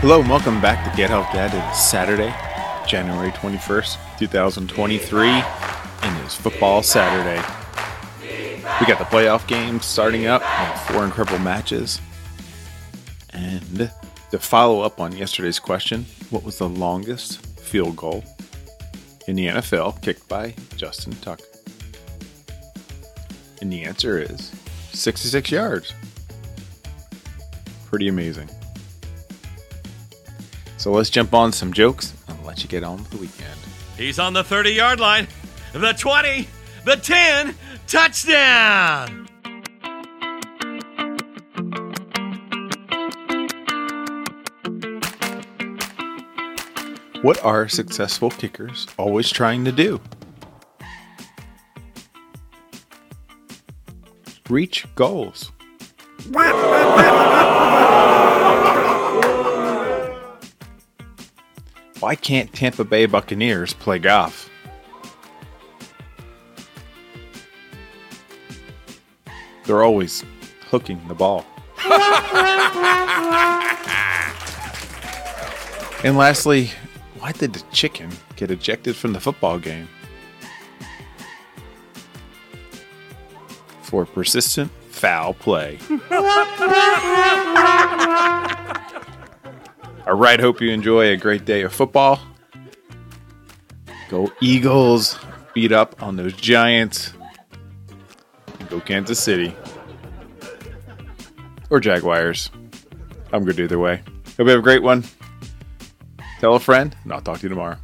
Hello and welcome back to Get Help Dad. It is Saturday, January 21st, 2023, and it's Football Saturday. We got the playoff games starting up, four incredible matches. And to follow up on yesterday's question, what was the longest field goal in the NFL kicked by Justin Tuck? And the answer is 66 yards. Pretty amazing. So let's jump on some jokes and let you get on with the weekend. He's on the 30 yard line. The 20, the 10, touchdown! What are successful kickers always trying to do? Reach goals. Why can't Tampa Bay Buccaneers play golf? They're always hooking the ball. and lastly, why did the chicken get ejected from the football game? For persistent foul play. Right, hope you enjoy a great day of football. Go Eagles. Beat up on those Giants. Go Kansas City. Or Jaguars. I'm good either way. Hope you have a great one. Tell a friend, and I'll talk to you tomorrow.